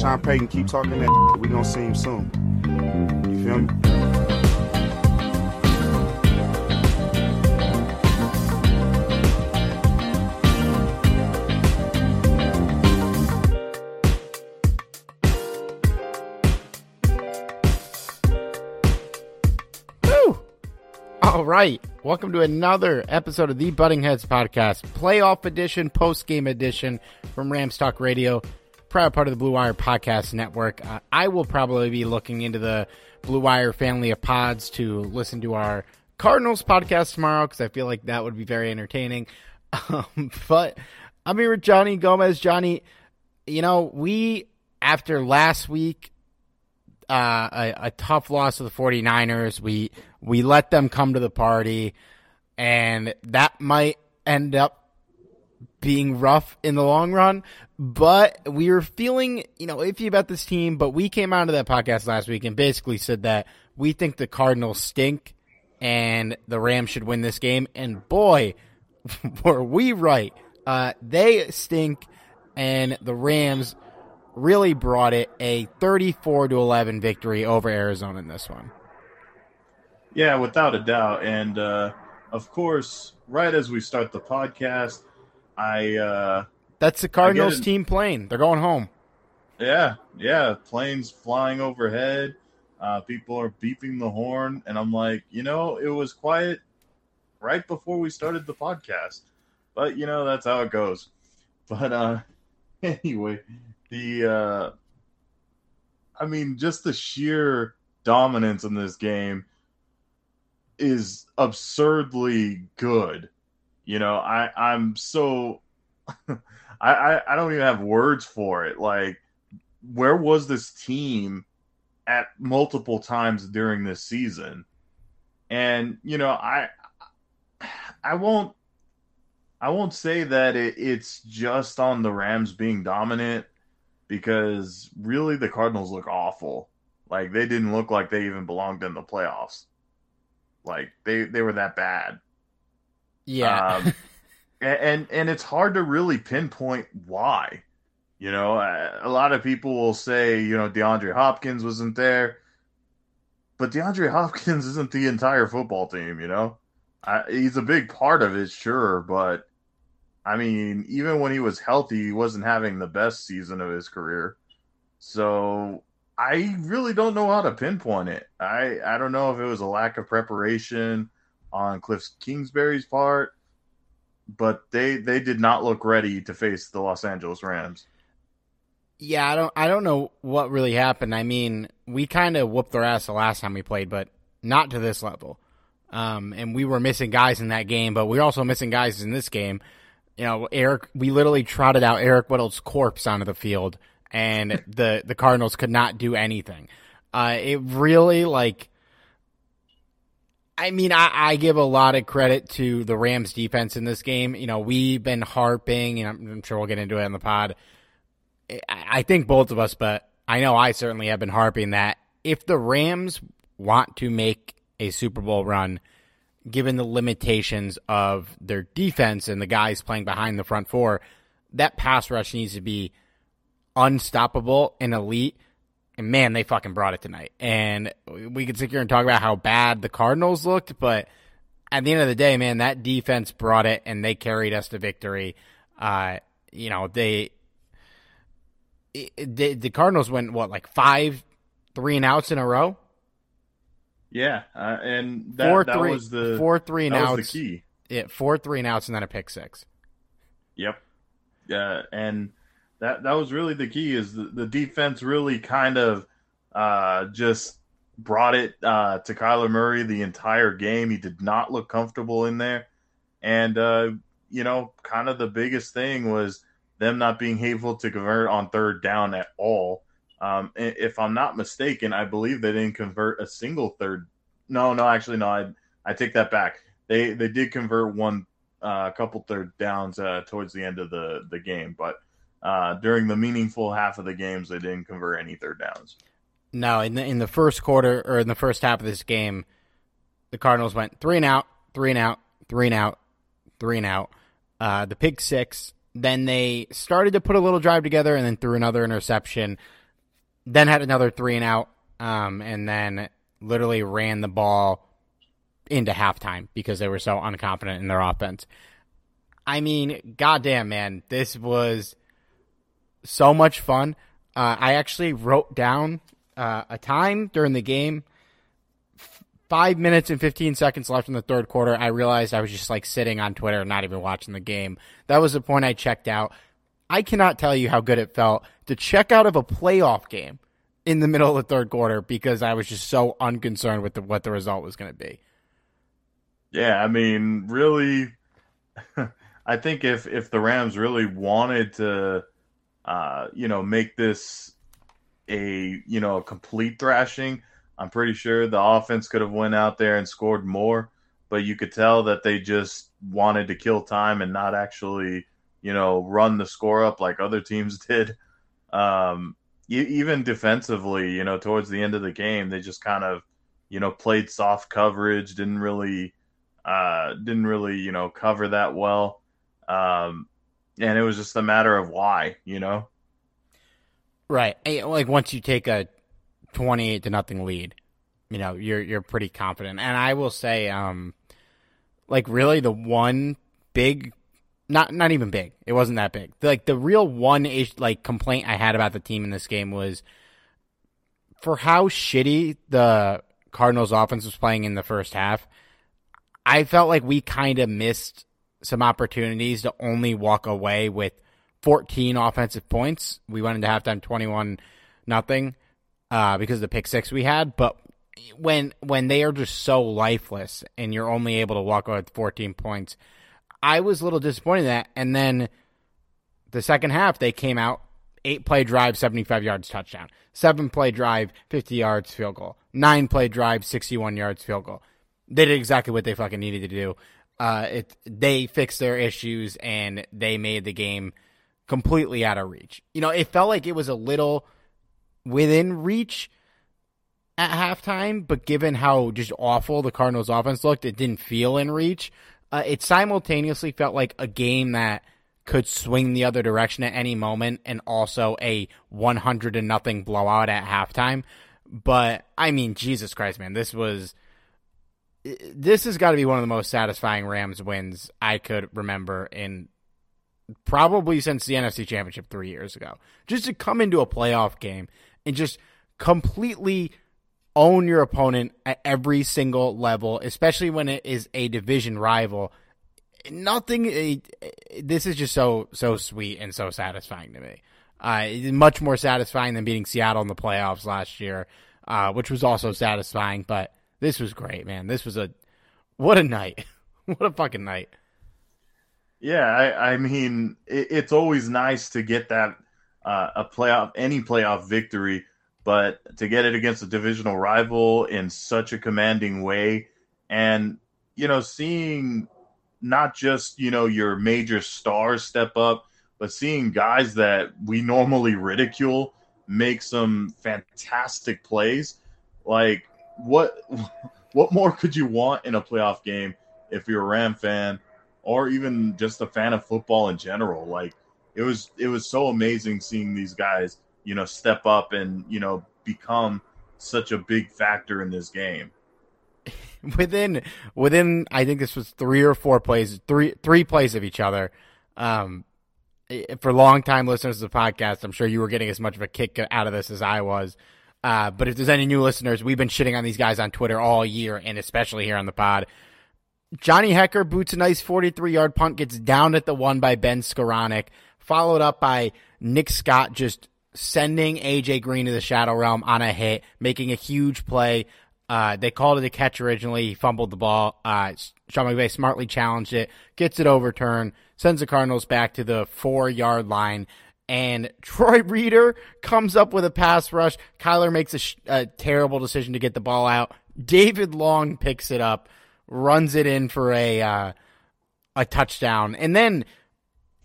Sean Payton keep talking that. We gonna see him soon. You feel me? All right. Welcome to another episode of the Butting Heads Podcast, playoff edition, post game edition from Rams Talk Radio, proud part of the Blue Wire Podcast Network. Uh, I will probably be looking into the Blue Wire family of pods to listen to our Cardinals podcast tomorrow because I feel like that would be very entertaining. Um, but I'm here with Johnny Gomez. Johnny, you know, we, after last week, uh, a, a tough loss to the 49ers. We we let them come to the party, and that might end up being rough in the long run. But we were feeling, you know, iffy about this team. But we came out of that podcast last week and basically said that we think the Cardinals stink, and the Rams should win this game. And boy, were we right. Uh, they stink, and the Rams really brought it a 34 to 11 victory over Arizona in this one. Yeah, without a doubt. And uh, of course, right as we start the podcast, I uh, That's the Cardinals team playing. They're going home. yeah, yeah, planes flying overhead. Uh, people are beeping the horn, and I'm like, you know, it was quiet right before we started the podcast, but you know that's how it goes. But uh, anyway, the uh, I mean, just the sheer dominance in this game is absurdly good. You know, I I'm so I, I I don't even have words for it. Like, where was this team at multiple times during this season? And you know, I I won't I won't say that it, it's just on the Rams being dominant because really the Cardinals look awful. Like they didn't look like they even belonged in the playoffs. Like they they were that bad. Yeah. Um, and and it's hard to really pinpoint why. You know, a a lot of people will say, you know, DeAndre Hopkins wasn't there, but DeAndre Hopkins isn't the entire football team. You know, I, he's a big part of it, sure, but I mean, even when he was healthy, he wasn't having the best season of his career. So I really don't know how to pinpoint it. I I don't know if it was a lack of preparation on Cliff Kingsbury's part, but they they did not look ready to face the Los Angeles Rams. yeah, I don't I don't know what really happened. I mean, we kind of whooped their ass the last time we played, but not to this level. Um, and we were missing guys in that game, but we are also missing guys in this game. You know, Eric, we literally trotted out Eric Weddle's corpse onto the field, and the the Cardinals could not do anything. Uh, it really like. I mean, I, I give a lot of credit to the Rams defense in this game. You know, we've been harping, and I'm, I'm sure we'll get into it on the pod. I, I think both of us, but I know I certainly have been harping that if the Rams want to make a Super Bowl run, given the limitations of their defense and the guys playing behind the front four. That pass rush needs to be unstoppable and elite. And man, they fucking brought it tonight. And we could sit here and talk about how bad the Cardinals looked, but at the end of the day, man, that defense brought it and they carried us to victory. Uh, you know, they, they the Cardinals went what like five three and outs in a row. Yeah, uh, and that, four that three, was the four three and outs. was the key. Yeah, four three and outs and then a pick six. Yep. Yeah, and that that was really the key is the, the defense really kind of uh, just brought it uh, to Kyler Murray the entire game. He did not look comfortable in there, and uh, you know, kind of the biggest thing was them not being able to convert on third down at all. Um, if I'm not mistaken, I believe they didn't convert a single third. No, no, actually, no. I I take that back. They they did convert one a uh, couple third downs uh, towards the end of the the game, but uh, during the meaningful half of the games, they didn't convert any third downs. No, in the in the first quarter or in the first half of this game, the Cardinals went three and out, three and out, three and out, three and out. Uh, the pick six. Then they started to put a little drive together, and then threw another interception. Then had another three and out, um, and then literally ran the ball into halftime because they were so unconfident in their offense. I mean, goddamn, man, this was so much fun. Uh, I actually wrote down uh, a time during the game. Five minutes and 15 seconds left in the third quarter. I realized I was just like sitting on Twitter not even watching the game. That was the point I checked out. I cannot tell you how good it felt to check out of a playoff game in the middle of the third quarter because I was just so unconcerned with the, what the result was going to be. Yeah, I mean, really, I think if if the Rams really wanted to, uh, you know, make this a you know a complete thrashing, I'm pretty sure the offense could have went out there and scored more. But you could tell that they just wanted to kill time and not actually, you know, run the score up like other teams did. Um, even defensively, you know, towards the end of the game, they just kind of, you know, played soft coverage, didn't really uh, didn't really, you know, cover that well. Um, and it was just a matter of why, you know? Right. Like once you take a 28 to nothing lead, you know, you're, you're pretty confident. And I will say, um, like really the one big, not, not even big. It wasn't that big. Like the real one like complaint I had about the team in this game was for how shitty the Cardinals offense was playing in the first half I felt like we kind of missed some opportunities to only walk away with 14 offensive points. We went into halftime 21 nothing uh, because of the pick six we had. But when when they are just so lifeless and you're only able to walk away with 14 points, I was a little disappointed in that. And then the second half, they came out eight play drive, 75 yards touchdown, seven play drive, 50 yards field goal, nine play drive, 61 yards field goal. They did exactly what they fucking needed to do. Uh, it they fixed their issues and they made the game completely out of reach. You know, it felt like it was a little within reach at halftime, but given how just awful the Cardinals' offense looked, it didn't feel in reach. Uh, it simultaneously felt like a game that could swing the other direction at any moment, and also a 100 to nothing blowout at halftime. But I mean, Jesus Christ, man, this was this has got to be one of the most satisfying Rams wins I could remember in probably since the NFC Championship three years ago. Just to come into a playoff game and just completely own your opponent at every single level, especially when it is a division rival. Nothing. This is just so so sweet and so satisfying to me. Uh, much more satisfying than beating Seattle in the playoffs last year, uh, which was also satisfying, but this was great, man. This was a what a night. what a fucking night. Yeah, I, I mean, it, it's always nice to get that uh, a playoff, any playoff victory, but to get it against a divisional rival in such a commanding way, and you know, seeing not just you know your major stars step up, but seeing guys that we normally ridicule make some fantastic plays, like what what more could you want in a playoff game if you're a Ram fan or even just a fan of football in general? Like it was it was so amazing seeing these guys, you know, step up and, you know, become such a big factor in this game. within within I think this was three or four plays, three three plays of each other. Um, for long time listeners of the podcast, I'm sure you were getting as much of a kick out of this as I was. Uh, but if there's any new listeners, we've been shitting on these guys on Twitter all year, and especially here on the pod. Johnny Hekker boots a nice 43 yard punt, gets down at the one by Ben Skowronek, followed up by Nick Scott just sending AJ Green to the shadow realm on a hit, making a huge play. Uh, they called it a catch originally. He fumbled the ball. Uh, Sean McVay smartly challenged it, gets it overturned, sends the Cardinals back to the four yard line. And Troy Reeder comes up with a pass rush. Kyler makes a, sh- a terrible decision to get the ball out. David Long picks it up, runs it in for a uh, a touchdown, and then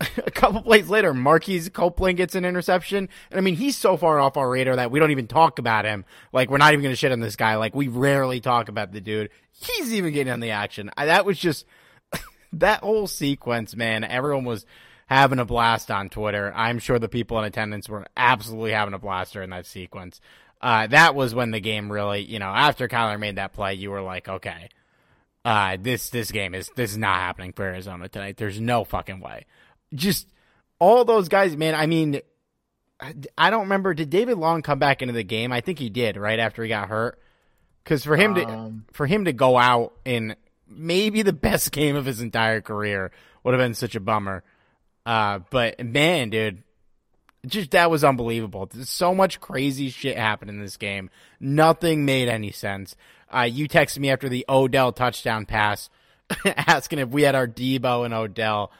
a couple plays later, Marquise Copeland gets an interception. And I mean, he's so far off our radar that we don't even talk about him. Like, we're not even going to shit on this guy. Like, we rarely talk about the dude. He's even getting on the action. I, that was just, that whole sequence, man. Everyone was having a blast on Twitter. I'm sure the people in attendance were absolutely having a blast during that sequence. Uh, that was when the game really, you know, after Kyler made that play, you were like, okay, uh, this, this game is, this is not happening for Arizona tonight. There's no fucking way just all those guys, man. I mean, I don't remember. Did David Long come back into the game? I think he did right after he got hurt. Because for him um, to for him to go out in maybe the best game of his entire career would have been such a bummer. Uh, but man, dude, just that was unbelievable. There's so much crazy shit happened in this game. Nothing made any sense. Uh, you texted me after the Odell touchdown pass, asking if we had our Deebo and Odell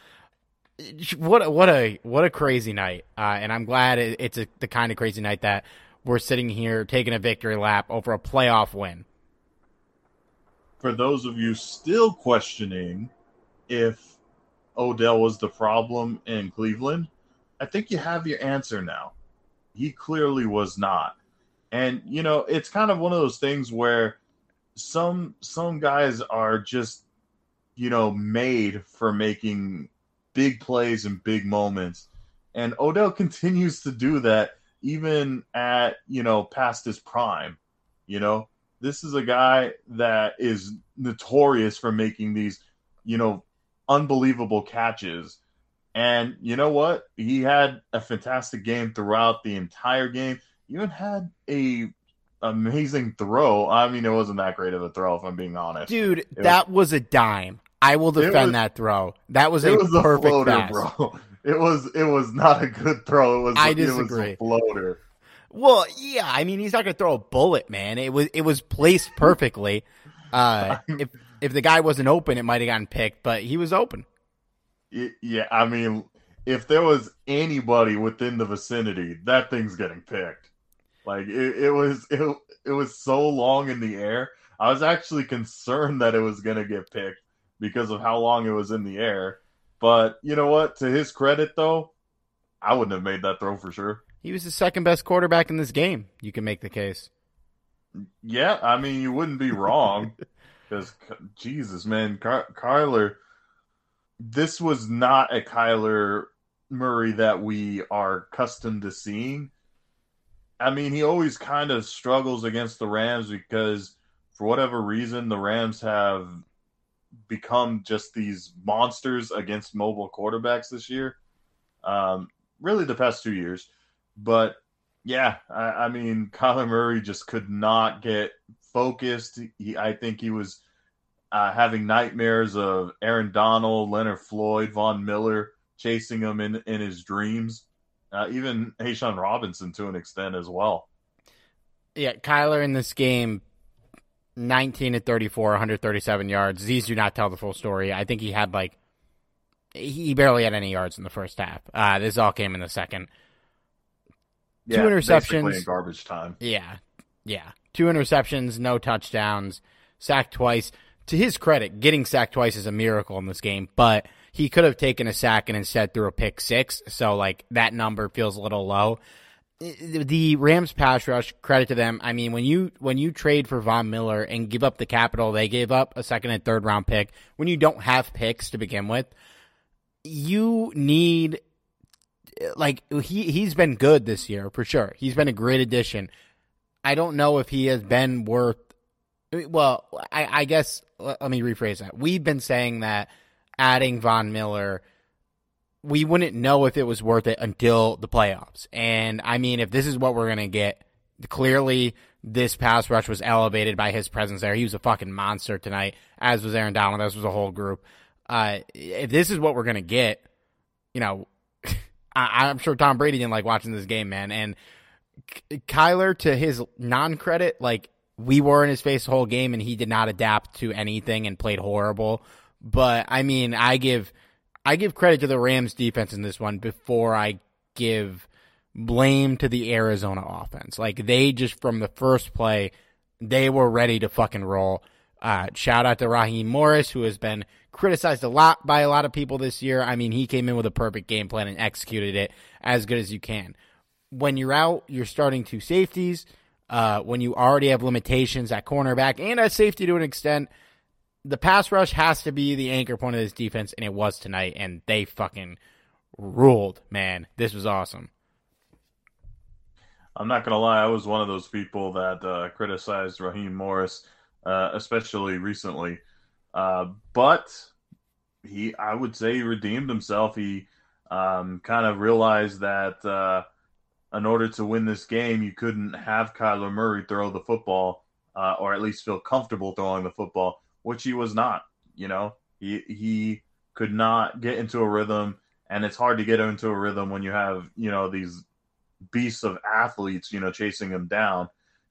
what a, what a what a crazy night, uh, and I'm glad it, it's a, the kind of crazy night that we're sitting here taking a victory lap over a playoff win. For those of you still questioning if Odell was the problem in Cleveland, I think you have your answer now. He clearly was not, and you know it's kind of one of those things where some some guys are just you know made for making big plays and big moments. And Odell continues to do that even at, you know, past his prime. You know, this is a guy that is notorious for making these, you know, unbelievable catches. And you know what? He had a fantastic game throughout the entire game. Even had a amazing throw. I mean, it wasn't that great of a throw, if I'm being honest. Dude, it that was, was a dime. I will defend was, that throw. That was a was perfect a floater, pass. bro. It was it was not a good throw. It was I disagree. It was floater. Well, yeah, I mean he's not gonna throw a bullet, man. It was it was placed perfectly. Uh, if if the guy wasn't open, it might have gotten picked, but he was open. Yeah, I mean, if there was anybody within the vicinity, that thing's getting picked. Like it, it was it, it was so long in the air. I was actually concerned that it was gonna get picked because of how long it was in the air. But you know what? To his credit, though, I wouldn't have made that throw for sure. He was the second best quarterback in this game. You can make the case. Yeah, I mean, you wouldn't be wrong. Because Jesus, man, Ky- Kyler, this was not a Kyler Murray that we are accustomed to seeing. I mean, he always kind of struggles against the Rams because, for whatever reason, the Rams have become just these monsters against mobile quarterbacks this year. Um, really, the past two years. But yeah, I, I, mean, Kyler Murray just could not get focused. He, I think he was uh, having nightmares of Aaron Donald, Leonard Floyd, Von Miller chasing him in, in his dreams. Uh, even A'Shawn Robinson to an extent as well. Yeah, Kyler in this game 19 to 34, 137 yards. These do not tell the full story. I think he had like he barely had any yards in the first half. Uh, this all came in the second. Yeah, Two interceptions. In garbage time. Yeah, yeah. Two interceptions, no touchdowns, sacked twice. To his credit, getting sacked twice is a miracle in this game, but he could have taken a sack and instead threw a pick six. So like that number feels a little low. the Rams pass rush, credit to them. I mean, when you when you trade for Von Miller and give up the capital they gave up, a second and third round pick, when you don't have picks to begin with, you need like he he's been good this year for sure. He's been a great addition. I don't know if he has been worth. Well, I, I guess let, let me rephrase that. We've been saying that adding Von Miller we wouldn't know if it was worth it until the playoffs. And I mean, if this is what we're to get, clearly this pass rush was elevated by his presence there. He was a fucking monster tonight, as was Aaron Donald. This was a whole group. Uh, if this is what we're to get, you know, I, am sure Tom Brady didn't like watching this game, man. And Kyler, to his non credit, like we were in his face the whole game and he did not adapt to anything and played horrible. But I mean, I give I give credit to the Rams defense in this one before I give blame to the Arizona offense. Like they just from the first play, they were ready to fucking roll. Uh, shout out to Raheem Morris, who has been criticized a lot by a lot of people this year. I mean, he came in with a perfect game plan and executed it as good as you can. When you're out, you're starting two safeties. Uh, when you already have limitations at cornerback and at safety to an extent, the pass rush has to be the anchor point of this defense, and it was tonight, and they fucking ruled, man. This was awesome. I'm not gonna lie, I was one of those people that uh, criticized Raheem Morris, uh, especially recently. Uh, but he, I would say, he redeemed himself. He um, kind of realized that uh, in order to win this game, you couldn't have Kyler Murray throw the football, uh, or at least feel comfortable throwing the football which he was not. You know, he he could not get into a rhythm, and it's hard to get into a rhythm when you have you know these beasts of athletes, you know, chasing him down.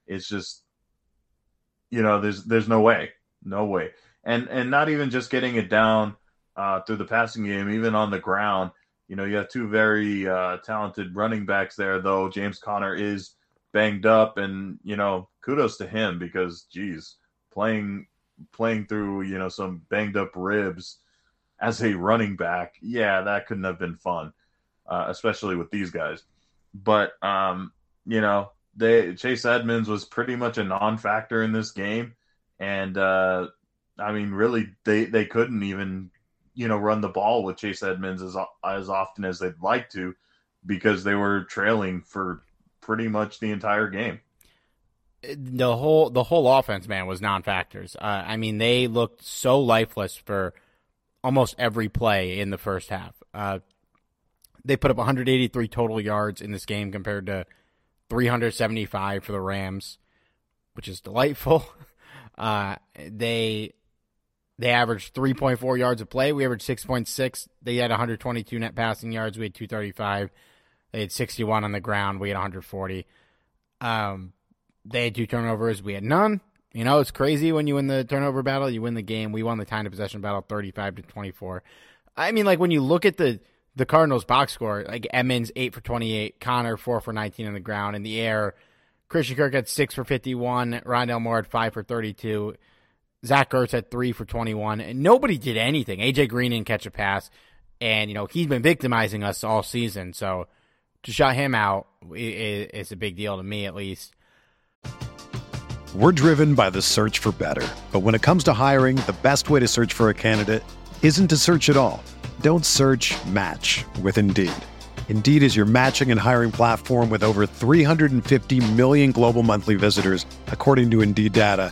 It's just, you know, there's there's no way, no way, and and not even just getting it down uh, through the passing game, even on the ground. You know, you have two very uh, talented running backs there, though. James Conner is banged up, and you know, kudos to him because, geez, playing playing through, you know, some banged up ribs as a running back, yeah, that couldn't have been fun, uh, especially with these guys. But um, you know, they Chase Edmonds was pretty much a non-factor in this game, and uh, I mean, really, they they couldn't even you know run the ball with Chase Edmonds as as often as they'd like to because they were trailing for pretty much the entire game the whole the whole offense, man, was non-factors. Uh, I mean, they looked so lifeless for almost every play in the first half. Uh, they put up 183 total yards in this game compared to 375 for the Rams, which is delightful. Uh, they they averaged 3.4 yards of play. We averaged 6.6. They had 122 net passing yards. We had 235. They had 61 on the ground. We had 140. Um, they had two turnovers. We had none. You know, it's crazy when you win the turnover battle, you win the game. We won the time to possession battle 35 to 24. I mean, like when you look at the the Cardinals box score, like Edmonds 8 for 28, Conner 4 for 19 on the ground. In the air, Christian Kirk had 6 for 51, Rondale Moore had 5 for 32, Zach Ertz had 3 for 21, and nobody did anything. AJ Green didn't catch a pass, and, you know, he's been victimizing us all season, so to shut him out is a big deal to me, at least. We're driven by the search for better. But when it comes to hiring, the best way to search for a candidate isn't to search at all. Don't search match with Indeed. Indeed is your matching and hiring platform with over 350 million global monthly visitors, according to Indeed data,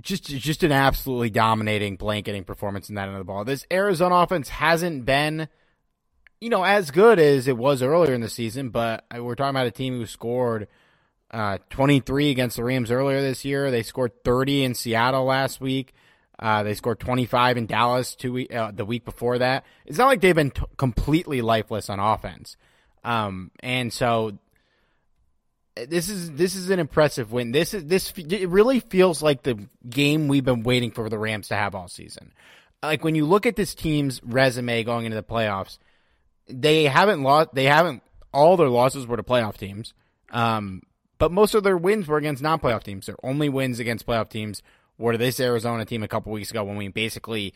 Just just an absolutely dominating blanketing performance in that end of the ball. This Arizona offense hasn't been, you know, as good as it was earlier in the season. But we're talking about a team who scored uh, 23 against the Rams earlier this year. They scored 30 in Seattle last week. Uh, they scored 25 in Dallas two week, uh, the week before that. It's not like they've been t- completely lifeless on offense. Um, and so this is this is an impressive win. This is this it really feels like the game we've been waiting for the Rams to have all season. Like when you look at this team's resume going into the playoffs, they haven't lost. They haven't all their losses were to playoff teams, um, but most of their wins were against non-playoff teams. Their only wins against playoff teams were this Arizona team a couple weeks ago when we basically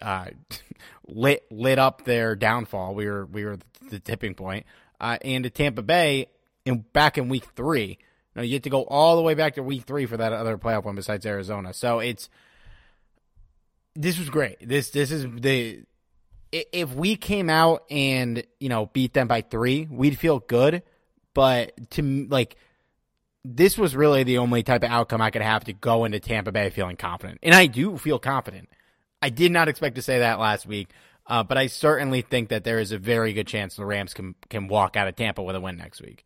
uh, lit lit up their downfall. We were we were the tipping point, uh, and to Tampa Bay in back in week three. Now you have to go all the way back to week three for that other playoff one besides Arizona. So it's this was great. This this is the if we came out and you know beat them by three, we'd feel good. But to like this was really the only type of outcome I could have to go into Tampa Bay feeling confident, and I do feel confident. I did not expect to say that last week, uh, but I certainly think that there is a very good chance the Rams can can walk out of Tampa with a win next week.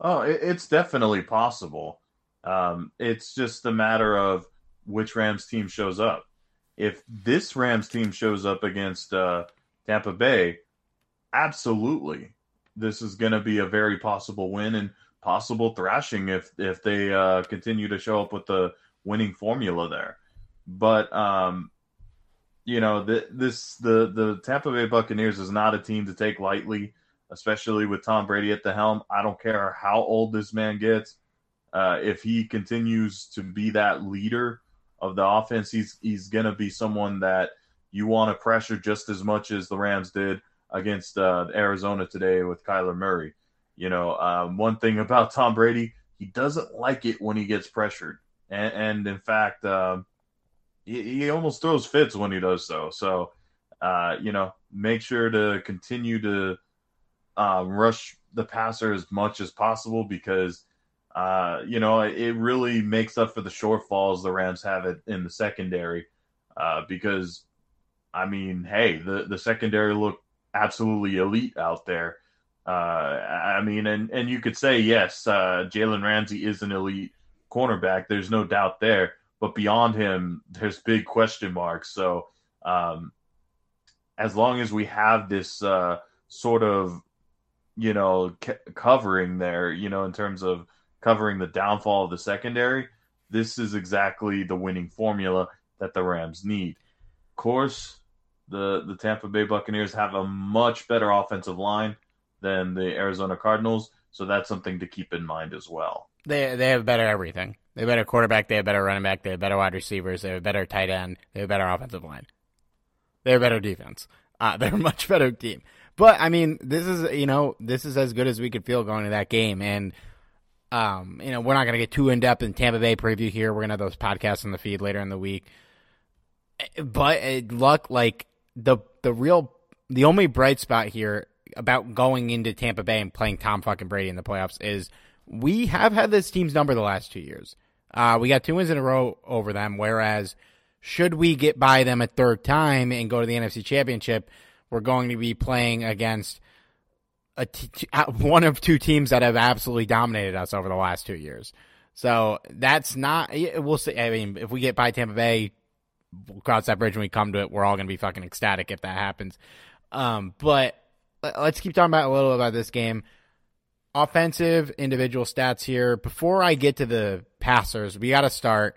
Oh, it's definitely possible. Um, it's just a matter of which Rams team shows up. If this Rams team shows up against uh, Tampa Bay, absolutely, this is going to be a very possible win and possible thrashing if if they uh, continue to show up with the winning formula there. But um, you know, the, this the the Tampa Bay Buccaneers is not a team to take lightly especially with Tom Brady at the helm. I don't care how old this man gets. Uh, if he continues to be that leader of the offense, he's he's going to be someone that you want to pressure just as much as the Rams did against uh, Arizona today with Kyler Murray. You know, um, one thing about Tom Brady, he doesn't like it when he gets pressured, and, and in fact, um, he, he, almost throws fits when he does so. So, uh, you know, make sure to continue to um, rush the passer as much as possible because uh, you know it really makes up for the shortfalls the Rams have it in the secondary. Uh, because I mean, hey, the the secondary look absolutely elite out there. Uh, I mean, and and you could say yes, uh, Jalen Ramsey is an elite cornerback. There's no doubt there. But beyond him, there's big question marks. So um, as long as we have this uh, sort of you know, c- covering there, you know, in terms of covering the downfall of the secondary, this is exactly the winning formula that the Rams need. Of course, the the Tampa Bay Buccaneers have a much better offensive line than the Arizona Cardinals, so that's something to keep in mind as well. They they have better everything. They have better quarterback, they have better running back, they have better wide receivers, they have better tight end, they have better offensive line. They have better defense. Uh, they're a much better team. But I mean, this is you know this is as good as we could feel going to that game, and um, you know we're not going to get too in depth in Tampa Bay preview here. We're gonna have those podcasts in the feed later in the week. But uh, luck, like the the real the only bright spot here about going into Tampa Bay and playing Tom fucking Brady in the playoffs is we have had this team's number the last two years. Uh, we got two wins in a row over them, whereas should we get by them a third time and go to the NFC Championship, we're going to be playing against a t- uh, one of two teams that have absolutely dominated us over the last two years. So that's not. We'll see. I mean, if we get by Tampa Bay, we'll cross that bridge when we come to it. We're all going to be fucking ecstatic if that happens. Um, but let's keep talking about a little about this game. Offensive individual stats here. Before I get to the passers, we got to start.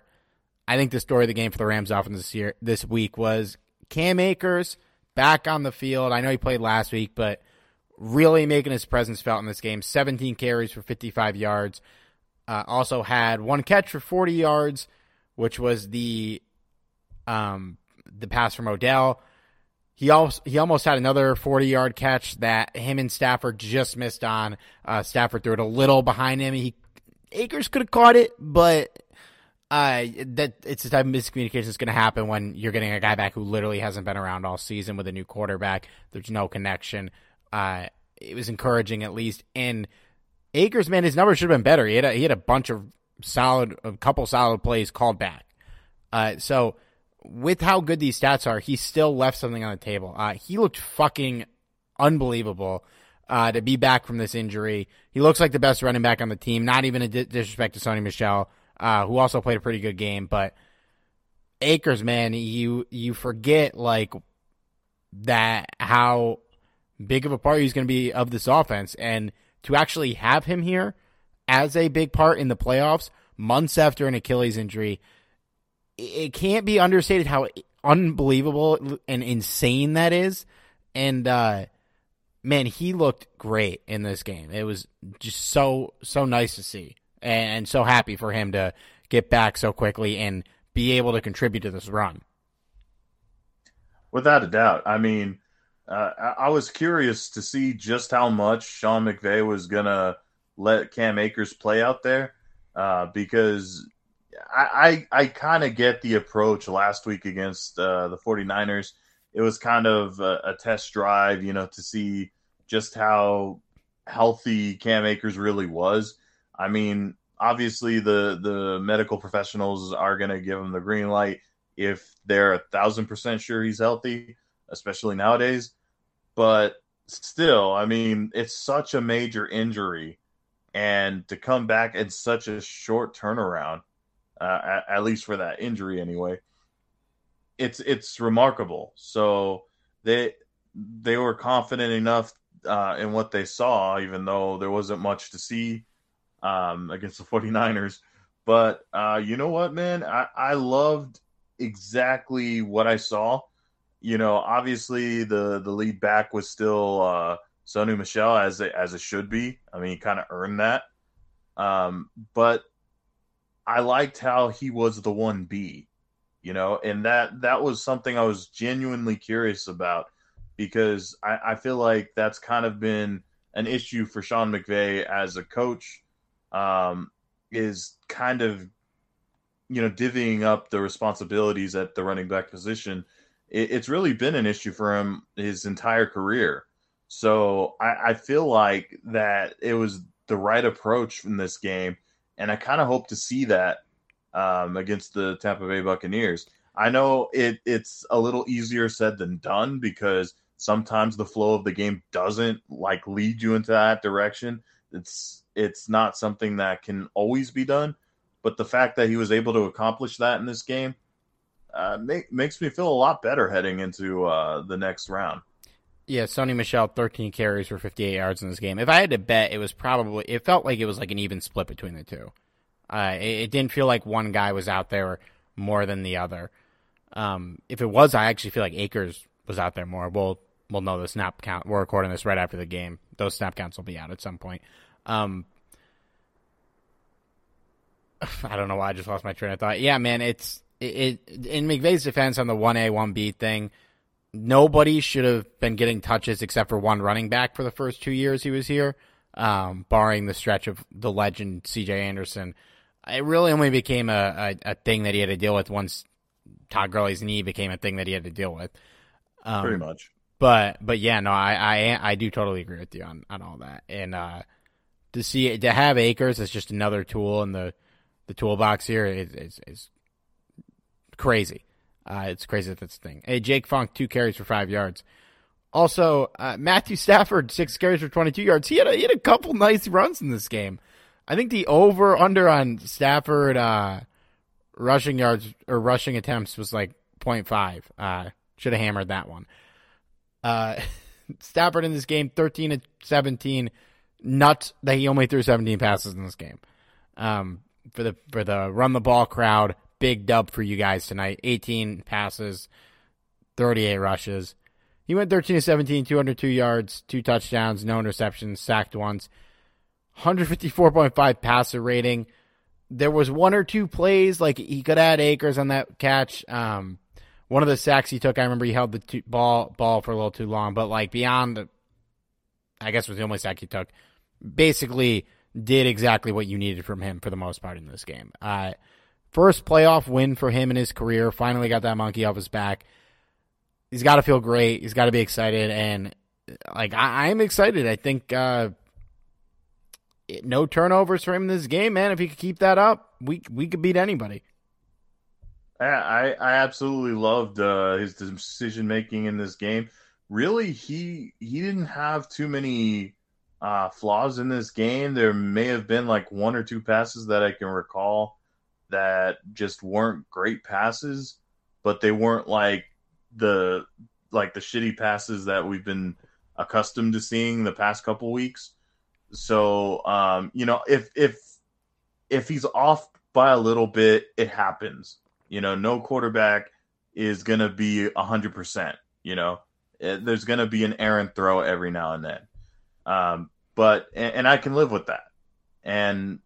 I think the story of the game for the Rams offense this year, this week was Cam Akers back on the field. I know he played last week, but really making his presence felt in this game. 17 carries for 55 yards. Uh, also had one catch for 40 yards, which was the um, the pass from Odell. He also he almost had another 40 yard catch that him and Stafford just missed on. Uh, Stafford threw it a little behind him. He Akers could have caught it, but uh, that it's the type of miscommunication that's going to happen when you're getting a guy back who literally hasn't been around all season with a new quarterback. There's no connection. Uh, it was encouraging at least. And Akers, man, his numbers should have been better. He had a, he had a bunch of solid, a couple solid plays called back. Uh, so with how good these stats are, he still left something on the table. Uh, he looked fucking unbelievable uh, to be back from this injury. He looks like the best running back on the team. Not even a di- disrespect to Sony Michel, uh, who also played a pretty good game. But Akers, man, you you forget like that how big of a part he's going to be of this offense, and to actually have him here as a big part in the playoffs months after an Achilles injury, it can't be understated how unbelievable and insane that is. And uh, man, he looked great in this game. It was just so so nice to see, and so happy for him to get back so quickly and be able to contribute to this run. Without a doubt. I mean, uh, I, was curious to see just how much Sean McVay was gonna let Cam Akers play out there, uh, because I I, I kind of get the approach last week against uh, the 49ers. It was kind of a, a test drive, you know, to see just how healthy Cam Akers really was. I mean, obviously the the medical professionals are going to give him the green light if they're a thousand percent sure he's healthy, especially nowadays. But still, I mean, it's such a major injury, and to come back in such a short turnaround, uh, at, at least for that injury anyway, it's it's remarkable. So they they were confident enough uh, in what they saw, even though there wasn't much to see um, against the 49ers. But uh, you know what, man? I, I loved exactly what I saw. You know, obviously the the lead back was still uh, Sony Michel as it, as it should be. I mean, he kind of earned that. Um, but I liked how he was the one B. You know, and that that was something I was genuinely curious about because I, I feel like that's kind of been an issue for Sean McVay as a coach. Um, is kind of you know, divvying up the responsibilities at the running back position, it, it's really been an issue for him his entire career. So I, I feel like that it was the right approach in this game, and I kind of hope to see that um, against the Tampa Bay Buccaneers. I know it, it's a little easier said than done because sometimes the flow of the game doesn't like lead you into that direction. It's it's not something that can always be done, but the fact that he was able to accomplish that in this game uh, make, makes me feel a lot better heading into uh, the next round. Yeah, Sony Michel, 13 carries for 58 yards in this game. If I had to bet, it was probably, it felt like it was like an even split between the two. Uh, it, it, didn't feel like one guy was out there more than the other. Um, if it was, I actually feel like Akers was out there more. We'll, we'll know the snap count. We're recording this right after the game. Those snap counts will be out at some point. Um, I don't know why I just lost my train of thought. Yeah, man, it's it, it in McVay's defense on the one A one B thing. Nobody should have been getting touches except for one running back for the first two years he was here, um, barring the stretch of the legend C.J. Anderson. It really only became a, a, a, thing that he had to deal with once Todd Gurley's knee became a thing that he had to deal with. Um, Pretty much. But but yeah, no, I, I I do totally agree with you on, on all that. And uh, to see to have Akers as just another tool in the the toolbox here is, is, is crazy. Uh, it's crazy that that's the thing. Hey, Jake Funk, two carries for five yards. Also, uh, Matthew Stafford, six carries for 22 yards. He had, a, he had a couple nice runs in this game. I think the over under on Stafford uh, rushing yards or rushing attempts was like 0.5. Uh, should have hammered that one. Uh, Stafford in this game, 13 to 17. Nuts that he only threw 17 passes in this game. Um, for the for the run the ball crowd. Big dub for you guys tonight. 18 passes, 38 rushes. He went 13 to 17, 202 yards, two touchdowns, no interceptions, sacked once. 154.5 passer rating. There was one or two plays like he could add Akers on that catch. Um, one of the sacks he took, I remember he held the two, ball ball for a little too long, but like beyond, I guess was the only sack he took. Basically, did exactly what you needed from him for the most part in this game. Uh, first playoff win for him in his career. Finally got that monkey off his back. He's got to feel great. He's got to be excited, and like I, am excited. I think uh, no turnovers for him in this game, man. If he could keep that up, we we could beat anybody. I I absolutely loved uh, his decision making in this game. Really, he he didn't have too many uh, flaws in this game. There may have been like one or two passes that I can recall that just weren't great passes, but they weren't like the like the shitty passes that we've been accustomed to seeing the past couple weeks. So, um, you know, if if if he's off by a little bit, it happens. You know, no quarterback is to be 100%, you know. Eh, there's to be an errant throw every now and then. Um, but and, and, I can live with that. And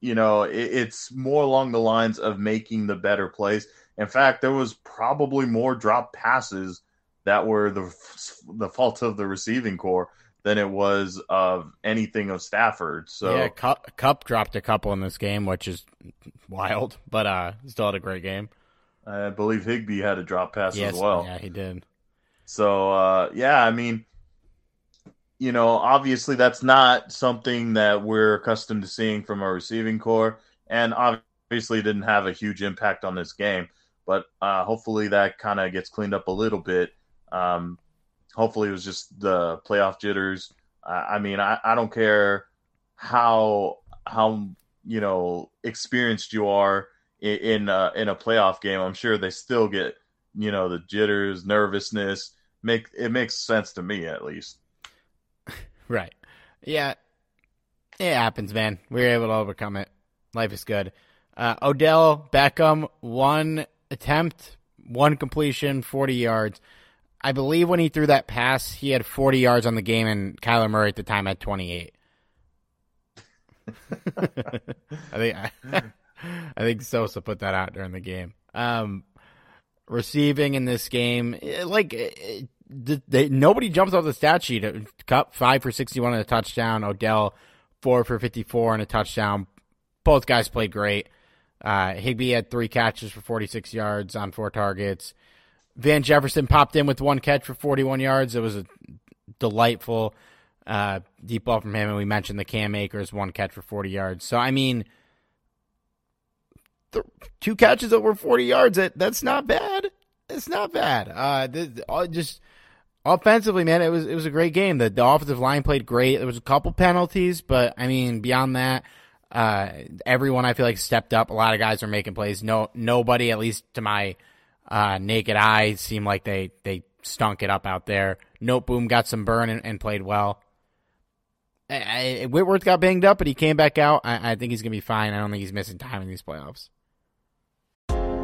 you know, it, it's more along the lines of making the better plays. In fact, there was probably more drop passes that were the the fault of the receiving core than it was of anything of Stafford. So yeah, Cup, Kupp dropped a couple in this game, which is wild, but uh, still had a great game. I believe Higbee had a drop pass yes, as well. Yeah, he did. So uh, yeah, I mean, you know, obviously that's not something that we're accustomed to seeing from our receiving core, and obviously didn't have a huge impact on this game. But uh, hopefully that kind of gets cleaned up a little bit. Um, hopefully it was just the playoff jitters. I mean, I, I don't care how how you know experienced you are in in a, in a playoff game. I'm sure they still get you know the jitters, nervousness. Make it makes sense to me at least. Right. Yeah. It happens, man. We were able to overcome it. Life is good. Uh, Odell Beckham, one attempt, one completion, 40 yards. I believe when he threw that pass, he had 40 yards on the game, and Kyler Murray at the time had 28. I think I, I, think Sosa put that out during the game. Um, receiving in this game, eh, like eh, they, nobody jumps off the stat sheet. Kupp five for 61 and a touchdown. Odell four for 54 and a touchdown. Both guys played great. Uh, Higbee had three catches for 46 yards on four targets. Van Jefferson popped in with one catch for 41 yards. It was a delightful uh, deep ball from him, and we mentioned the Cam Akers one catch for 40 yards. So I mean, the, two catches over 40 yards. That that's not bad. It's not bad. Uh, this, uh, just offensively, man, it was it was a great game. The, the offensive line played great. There was a couple penalties, but I mean, beyond that, uh, everyone I feel like stepped up. A lot of guys are making plays. No, nobody, at least to my uh, naked eye seemed like they they stunk it up out there. Noteboom got some burn and, and played well. I, I, Whitworth got banged up, but he came back out. I, I think he's gonna be fine. I don't think he's missing time in these playoffs.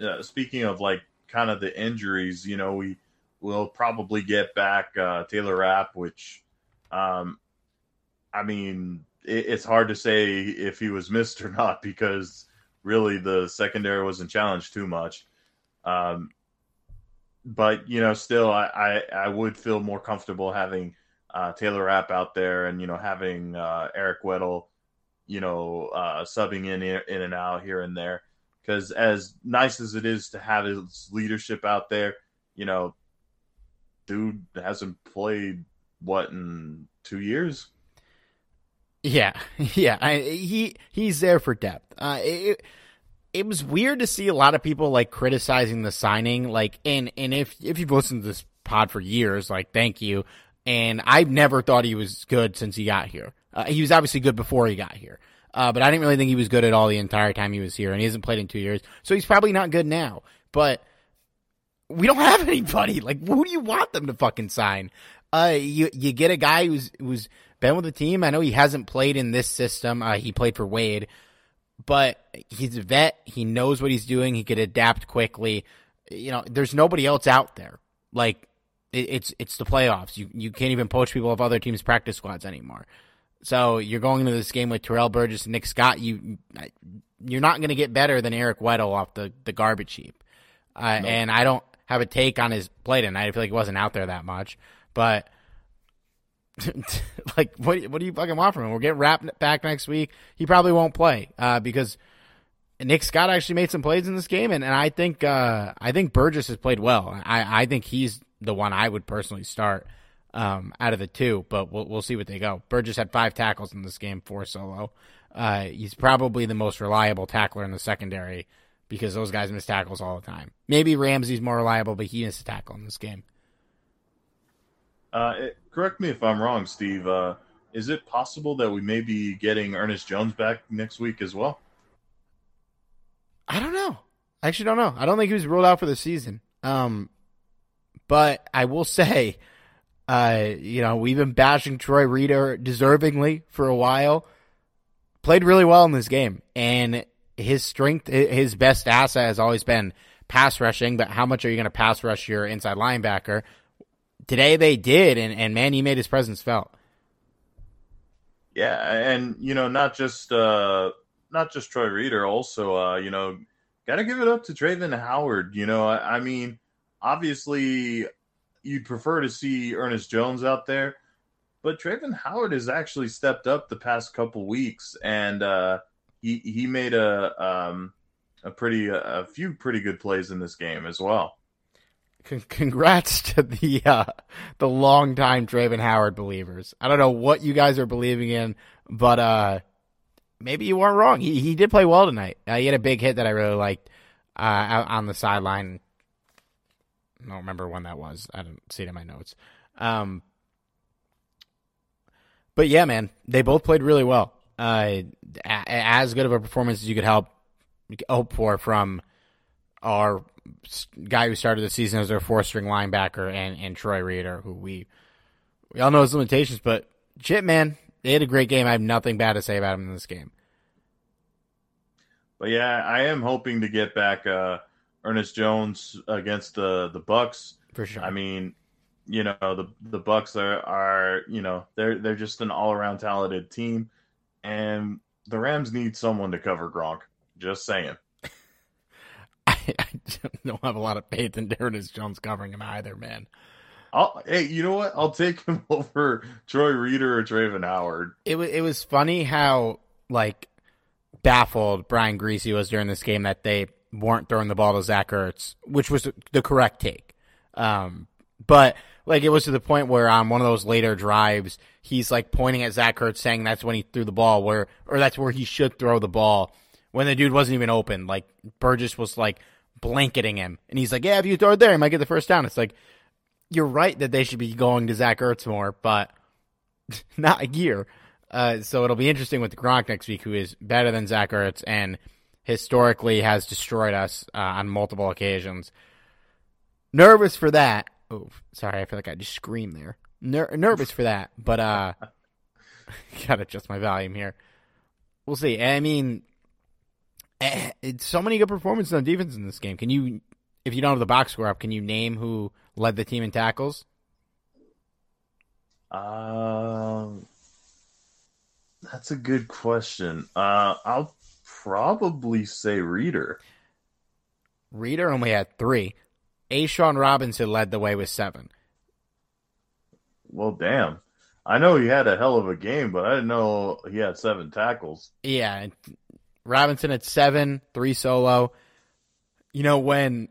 uh, speaking of like kind of the injuries, you know, we will probably get back uh, Taylor Rapp, which, um, I mean, it, it's hard to say if he was missed or not because really the secondary wasn't challenged too much. Um, but you know, still, I, I, I would feel more comfortable having uh, Taylor Rapp out there, and you know, having uh, Eric Weddle, you know, uh, subbing in in and out here and there because as nice as it is to have his leadership out there, you know, dude hasn't played what in two years. Yeah, yeah, I, he he's there for depth. Uh, it, it was weird to see a lot of people like criticizing the signing. Like, and and if if you've listened to this pod for years, like, thank you. And I've never thought he was good since he got here. Uh, he was obviously good before he got here, uh, but I didn't really think he was good at all the entire time he was here, and he hasn't played in two years, so he's probably not good now. But we don't have anybody. Like, who do you want them to fucking sign? Uh, you you get a guy who's who's been with the team. I know he hasn't played in this system. Uh, he played for Wade, but he's a vet. He knows what he's doing. He could adapt quickly. You know, there's nobody else out there. Like, it, it's it's the playoffs. You you can't even poach people of other teams' practice squads anymore. So you're going into this game with Terrell Burgess and Nick Scott. You you're not going to get better than Eric Weddle off the the garbage heap. Uh, no. And I don't have a take on his play tonight. I feel like he wasn't out there that much, but like, what what do you fucking want from him? We're getting Rapp back next week. He probably won't play uh, because Nick Scott actually made some plays in this game, and, and I think uh, I think Burgess has played well. I, I think he's the one I would personally start um, out of the two, but we'll we'll see what they go. Burgess had five tackles in this game, four solo. Uh, he's probably the most reliable tackler in the secondary because those guys miss tackles all the time. Maybe Ramsey's more reliable, but he missed a tackle in this game. Uh, it, correct me if I'm wrong, Steve. Uh, is it possible that we may be getting Ernest Jones back next week as well? I don't know. I actually don't know. I don't think he was ruled out for the season. Um, but I will say, uh, you know, we've been bashing Troy Reeder deservingly for a while. Played really well in this game, and his strength, his best asset has always been pass rushing. But how much are you going to pass rush your inside linebacker? today they did, and, and man, he made his presence felt. Yeah, and you know, not just uh, not just Troy Reeder, also uh, you know, got to give it up to Travin Howard. You know, I, I mean, obviously, you'd prefer to see Ernest Jones out there, but Travin Howard has actually stepped up the past couple weeks, and uh, he he made a um, a pretty a few pretty good plays in this game as well congrats to the uh, the longtime Travin Howard believers. I don't know what you guys are believing in, but uh, maybe you weren't wrong. He he did play well tonight. Uh, he had a big hit that I really liked uh, out on the sideline. I don't remember when that was. I don't see it in my notes. Um, but yeah, man, they both played really well. Uh, as good of a performance as you could help hope for from our guy who started the season as their four string linebacker and, and Troy Reeder, who we we all know his limitations, but shit, man, they had a great game. I have nothing bad to say about him in this game. But yeah, I am hoping to get back uh, Ernest Jones against the the Bucs. For sure. I mean, you know, the the Bucs are are you know they're they're just an all around talented team, and the Rams need someone to cover Gronk. Just saying. I, don't have a lot of faith in Ernest Jones covering him either, man. I'll, hey, you know what? I'll take him over Troy Reeder or Travin Howard. It was it was funny how like baffled Brian Griese was during this game that they weren't throwing the ball to Zach Ertz, which was the correct take. Um, but like it was to the point where on one of those later drives, he's like pointing at Zach Ertz, saying that's when he threw the ball, where or that's where he should throw the ball when the dude wasn't even open. Like Burgess was like blanketing him. And he's like, yeah, if you throw it there, he might get the first down. It's like, you're right that they should be going to Zach Ertz more, but not a year. Uh, so it'll be interesting with Gronk next week, who is better than Zach Ertz and historically has destroyed us uh, on multiple occasions. Nervous for that. Oh, sorry, I feel like I just screamed there. Ner- nervous for that, but uh, gotta adjust my volume here. We'll see. I mean, Eh, it's so many good performances on defense in this game. Can you, if you don't have the box score up, can you name who led the team in tackles? Um, that's a good question. Uh, I'll probably say Reeder. Reeder only had three. A'Shawn Robinson led the way with seven. Well, damn. I know he had a hell of a game, but I didn't know he had seven tackles. Yeah, Robinson at seven, three solo. You know, when,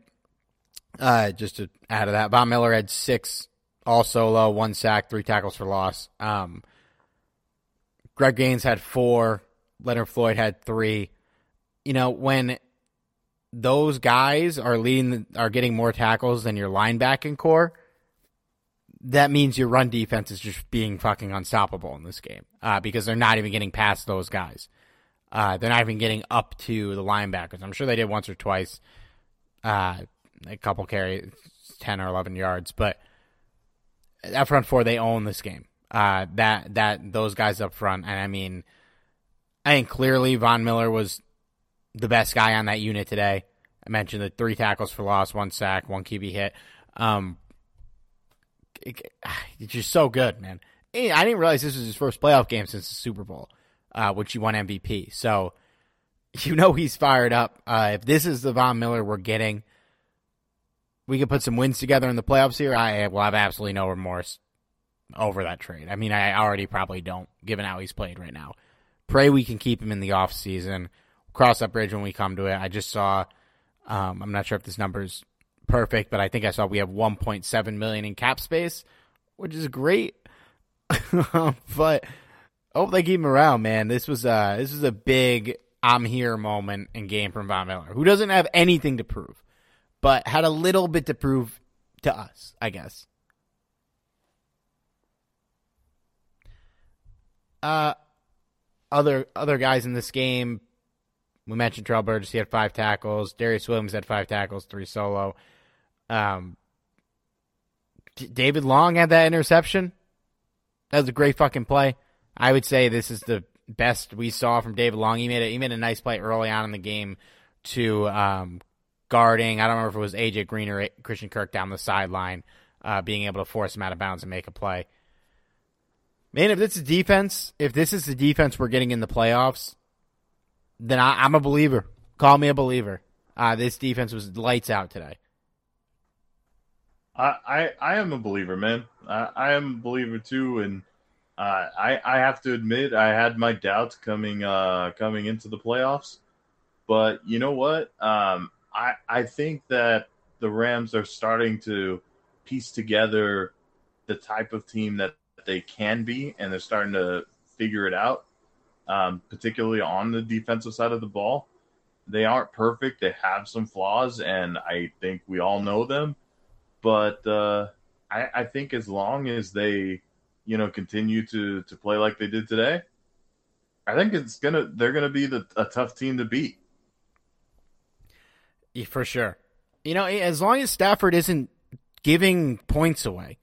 uh, just to add to that, Von Miller had six all solo, one sack, three tackles for loss. Um, Greg Gaines had four. Leonard Floyd had three. You know, when those guys are leading are getting more tackles than your linebacking core, that means your run defense is just being fucking unstoppable in this game uh, because they're not even getting past those guys. Uh, they're not even getting up to the linebackers. I'm sure they did once or twice, uh, a couple carry, ten or eleven yards, but that front four they own this game. Uh, that that those guys up front, and I mean, I think clearly Von Miller was the best guy on that unit today. I mentioned the three tackles for loss, one sack, one QB hit. Um, it, it's just so good, man. I didn't realize this was his first playoff game since the Super Bowl, uh, which he won MVP. So you know he's fired up. Uh, if this is the Von Miller we're getting, we could put some wins together in the playoffs here. I will have absolutely no remorse over that trade. I mean, I already probably don't, given how he's played right now. Pray we can keep him in the off season. Cross that bridge when we come to it. I just saw. Um, I'm not sure if this number's perfect, but I think I saw we have 1.7 million in cap space, which is great. but hope they keep him around, man. This was uh this was a big I'm here moment in game from Von Miller, who doesn't have anything to prove, but had a little bit to prove to us, I guess. Uh other other guys in this game, we mentioned Terrell Burgess, he had five tackles. Darious Williams had five tackles, three solo. Um, David Long had that interception. That was a great fucking play. I would say this is the best we saw from David Long. He made a, he made a nice play early on in the game to um, guarding. I don't remember if it was AJ Green or Christian Kirk down the sideline, uh, being able to force him out of bounds and make a play. Man, if this is defense, if this is the defense we're getting in the playoffs, then I, am a believer. Call me a believer. Uh, this defense was lights out today. I, I, I am a believer, man. I, I am a believer too, and uh, I I have to admit I had my doubts coming uh, coming into the playoffs, but you know what? Um, I I think that the Rams are starting to piece together the type of team that they can be, and they're starting to figure it out. Um, particularly on the defensive side of the ball, they aren't perfect. They have some flaws, and I think we all know them but uh, I, I think as long as they, you know, continue to to play like they did today, I think it's gonna they're gonna be the, a tough team to beat. Yeah, for sure. You know, as long as Stafford isn't giving points away,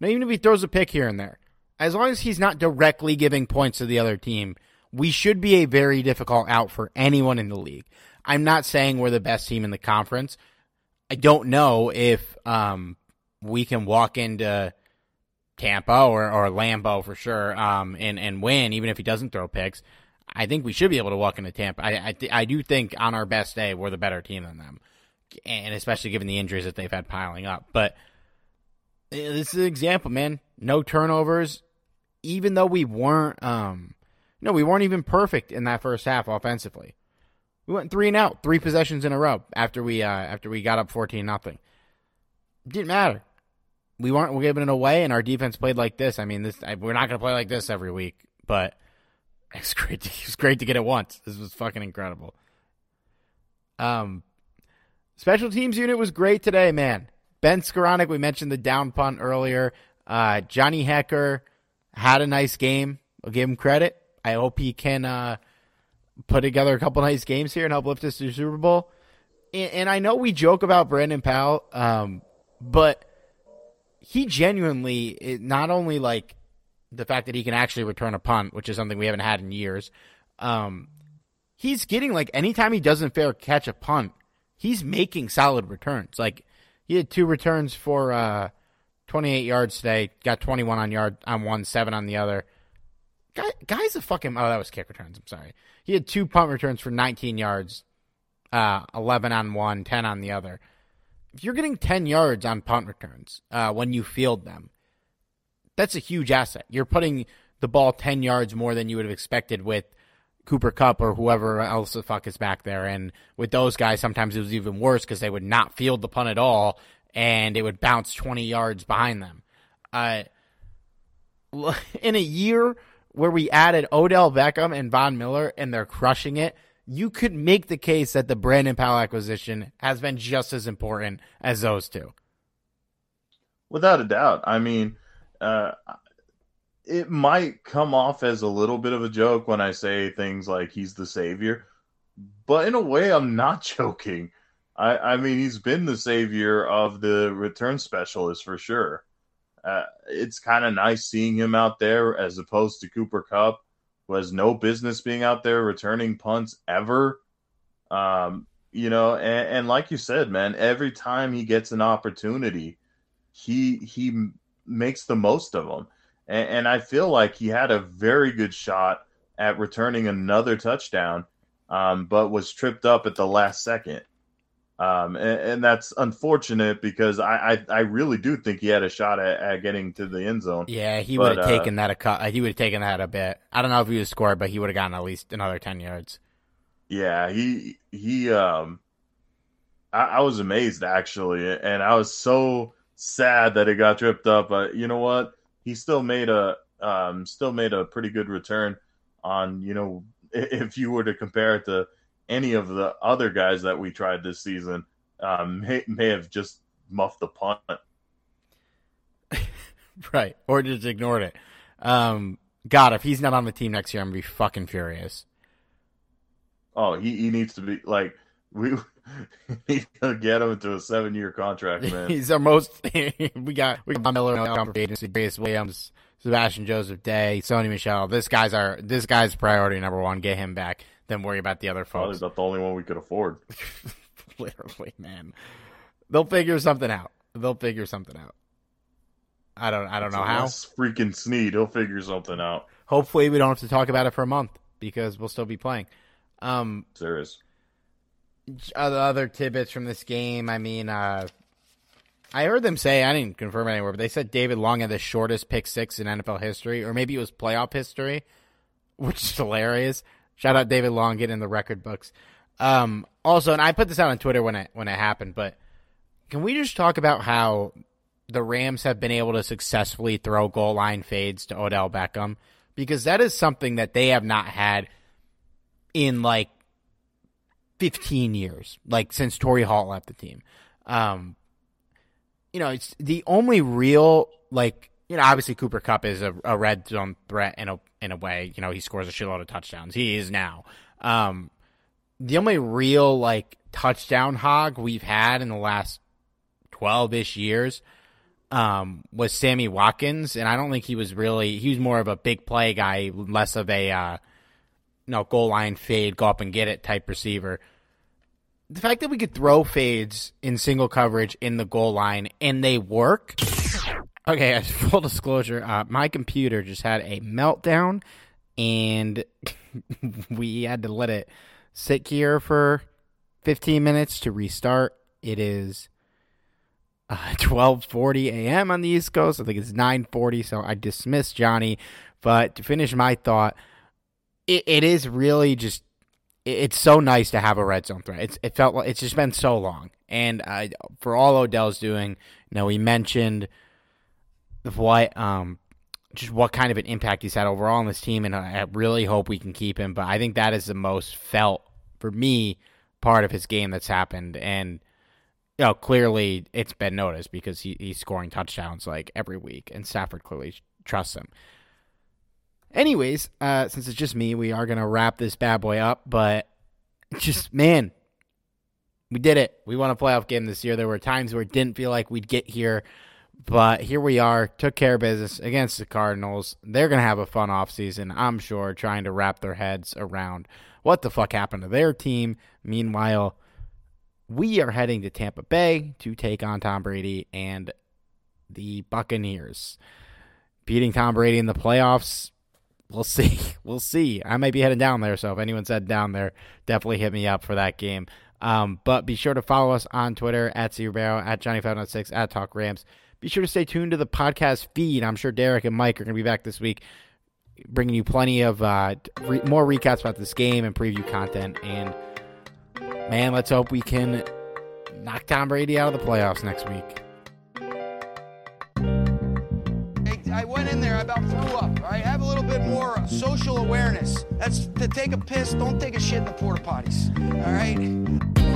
now even if he throws a pick here and there, as long as he's not directly giving points to the other team, we should be a very difficult out for anyone in the league. I'm not saying we're the best team in the conference. I don't know if um, we can walk into Tampa or, or Lambeau for sure um, and, and win, even if he doesn't throw picks. I think we should be able to walk into Tampa. I I, I do think on our best day we're the better team than them, and especially given the injuries that they've had piling up. But eh, this is an example, man. No turnovers, even though we weren't um, no, we weren't even perfect in that first half offensively. We went three and out, three possessions in a row after we uh, after we got up fourteen nothing. Didn't matter. We weren't giving it away, and our defense played like this. I mean, this I, we're not going to play like this every week, but it's great. To, it was great to get it once. This was fucking incredible. Um, special teams unit was great today, man. Ben Skowronek, we mentioned the down punt earlier. Uh, Johnny Hekker had a nice game. I'll give him credit. I hope he can uh, put together a couple nice games here and help lift us to the Super Bowl. And, and I know we joke about Brandon Powell, um, but he genuinely not only like the fact that he can actually return a punt, which is something we haven't had in years. Um, he's getting like anytime he doesn't fair catch a punt, he's making solid returns. Like he had two returns for uh, 28 yards today, got 21 on yard on one, seven on the other. Guy, guy's a fucking oh that was kick returns. I'm sorry. He had two punt returns for 19 yards, uh, 11 on one, 10 on the other. If you're getting 10 yards on punt returns uh, when you field them, that's a huge asset. You're putting the ball 10 yards more than you would have expected with Cooper Kupp or whoever else the fuck is back there. And with those guys, sometimes it was even worse because they would not field the punt at all and it would bounce 20 yards behind them. Uh, in a year where we added Odell Beckham and Von Miller and they're crushing it, you could make the case that the Brandon Powell acquisition has been just as important as those two. Without a doubt. I mean, uh, it might come off as a little bit of a joke when I say things like he's the savior, but in a way, I'm not joking. I, I mean, he's been the savior of the return specialist for sure. Uh, it's kind of nice seeing him out there as opposed to Cooper Kupp, who has no business being out there returning punts ever. Um, you know, and, and like you said, man, every time he gets an opportunity, he he makes the most of them. And, and I feel like he had a very good shot at returning another touchdown, um, but was tripped up at the last second. Um, and, and, that's unfortunate because I, I, I, really do think he had a shot at, at getting to the end zone. Yeah, he would have uh, taken that a cut. He would have taken that a bit. I don't know if he would scored, but he would have gotten at least another ten yards. Yeah, he he. Um, I, I was amazed actually, and I was so sad that it got tripped up. But you know what? He still made a um, still made a pretty good return on you know if you were to compare it to any of the other guys that we tried this season um, may, may have just muffed the punt. right. Or just ignored it. Um, God, if he's not on the team next year, I'm going to be fucking furious. Oh, he, he needs to be like, we need to get him into a seven year contract, man. he's our most, we got, we got Miller, agency, Grace Williams, Sebastian Joseph Day, Sony Michel. This guy's our, this guy's priority number one. Get him back then worry about the other folks. Probably not the only one we could afford. Literally, man. They'll figure something out. They'll figure something out. I don't. I don't know how. Freaking Snead, he'll figure something out. Hopefully, we don't have to talk about it for a month because we'll still be playing. Um, there is other other tidbits from this game. I mean, uh, I heard them say I didn't confirm anywhere, but they said David Long had the shortest pick six in NFL history, or maybe it was playoff history, which is hilarious. Shout out David Long getting in the record books. Um, also, and I put this out on Twitter when it when it happened, but can we just talk about how the Rams have been able to successfully throw goal line fades to Odell Beckham? Because that is something that they have not had in like 15 years, like since Torry Holt left the team. Um, you know, it's the only real like you know, obviously Cooper Kupp is a, a red zone threat in a in a way. You know, he scores a shitload of touchdowns. He is now. Um, the only real like touchdown hog we've had in the last twelve ish years um, was Sammy Watkins, and I don't think he was really. He was more of a big play guy, less of a uh, no goal line fade, go up and get it type receiver. The fact that we could throw fades in single coverage in the goal line and they work Okay, full disclosure, uh, my computer just had a meltdown, and we had to let it sit here for 15 minutes to restart. It is uh, 12:40 a.m. on the East Coast. I think it's 9:40, so I dismissed Johnny. But to finish my thought, it, it is really just it's so nice to have a red zone threat. It's it felt like it's just been so long, and uh, for all Odell's doing, you know, he mentioned what um just what kind of an impact he's had overall on this team, and I really hope we can keep him. But I think that is the most felt for me part of his game that's happened, and you know clearly it's been noticed because he, he's scoring touchdowns like every week, and Stafford clearly trusts him. Anyways, uh, since it's just me, we are gonna wrap this bad boy up. But just man, we did it. We won a playoff game this year. There were times where it didn't feel like we'd get here. But here we are, took care of business against the Cardinals. They're going to have a fun offseason, I'm sure, trying to wrap their heads around what the fuck happened to their team. Meanwhile, we are heading to Tampa Bay to take on Tom Brady and the Buccaneers. Beating Tom Brady in the playoffs, we'll see. We'll see. I might be heading down there, so if anyone's heading down there, definitely hit me up for that game. Um, but be sure to follow us on Twitter at Zero at Johnny506, at Talk Rams. Be sure to stay tuned to the podcast feed. I'm sure Derek and Mike are going to be back this week, bringing you plenty of uh, re- more recaps about this game and preview content. And man, let's hope we can knock Tom Brady out of the playoffs next week. I went in there, I about threw up. Right, have a little bit more social awareness. That's to take a piss, don't take a shit in the porta potties. All right.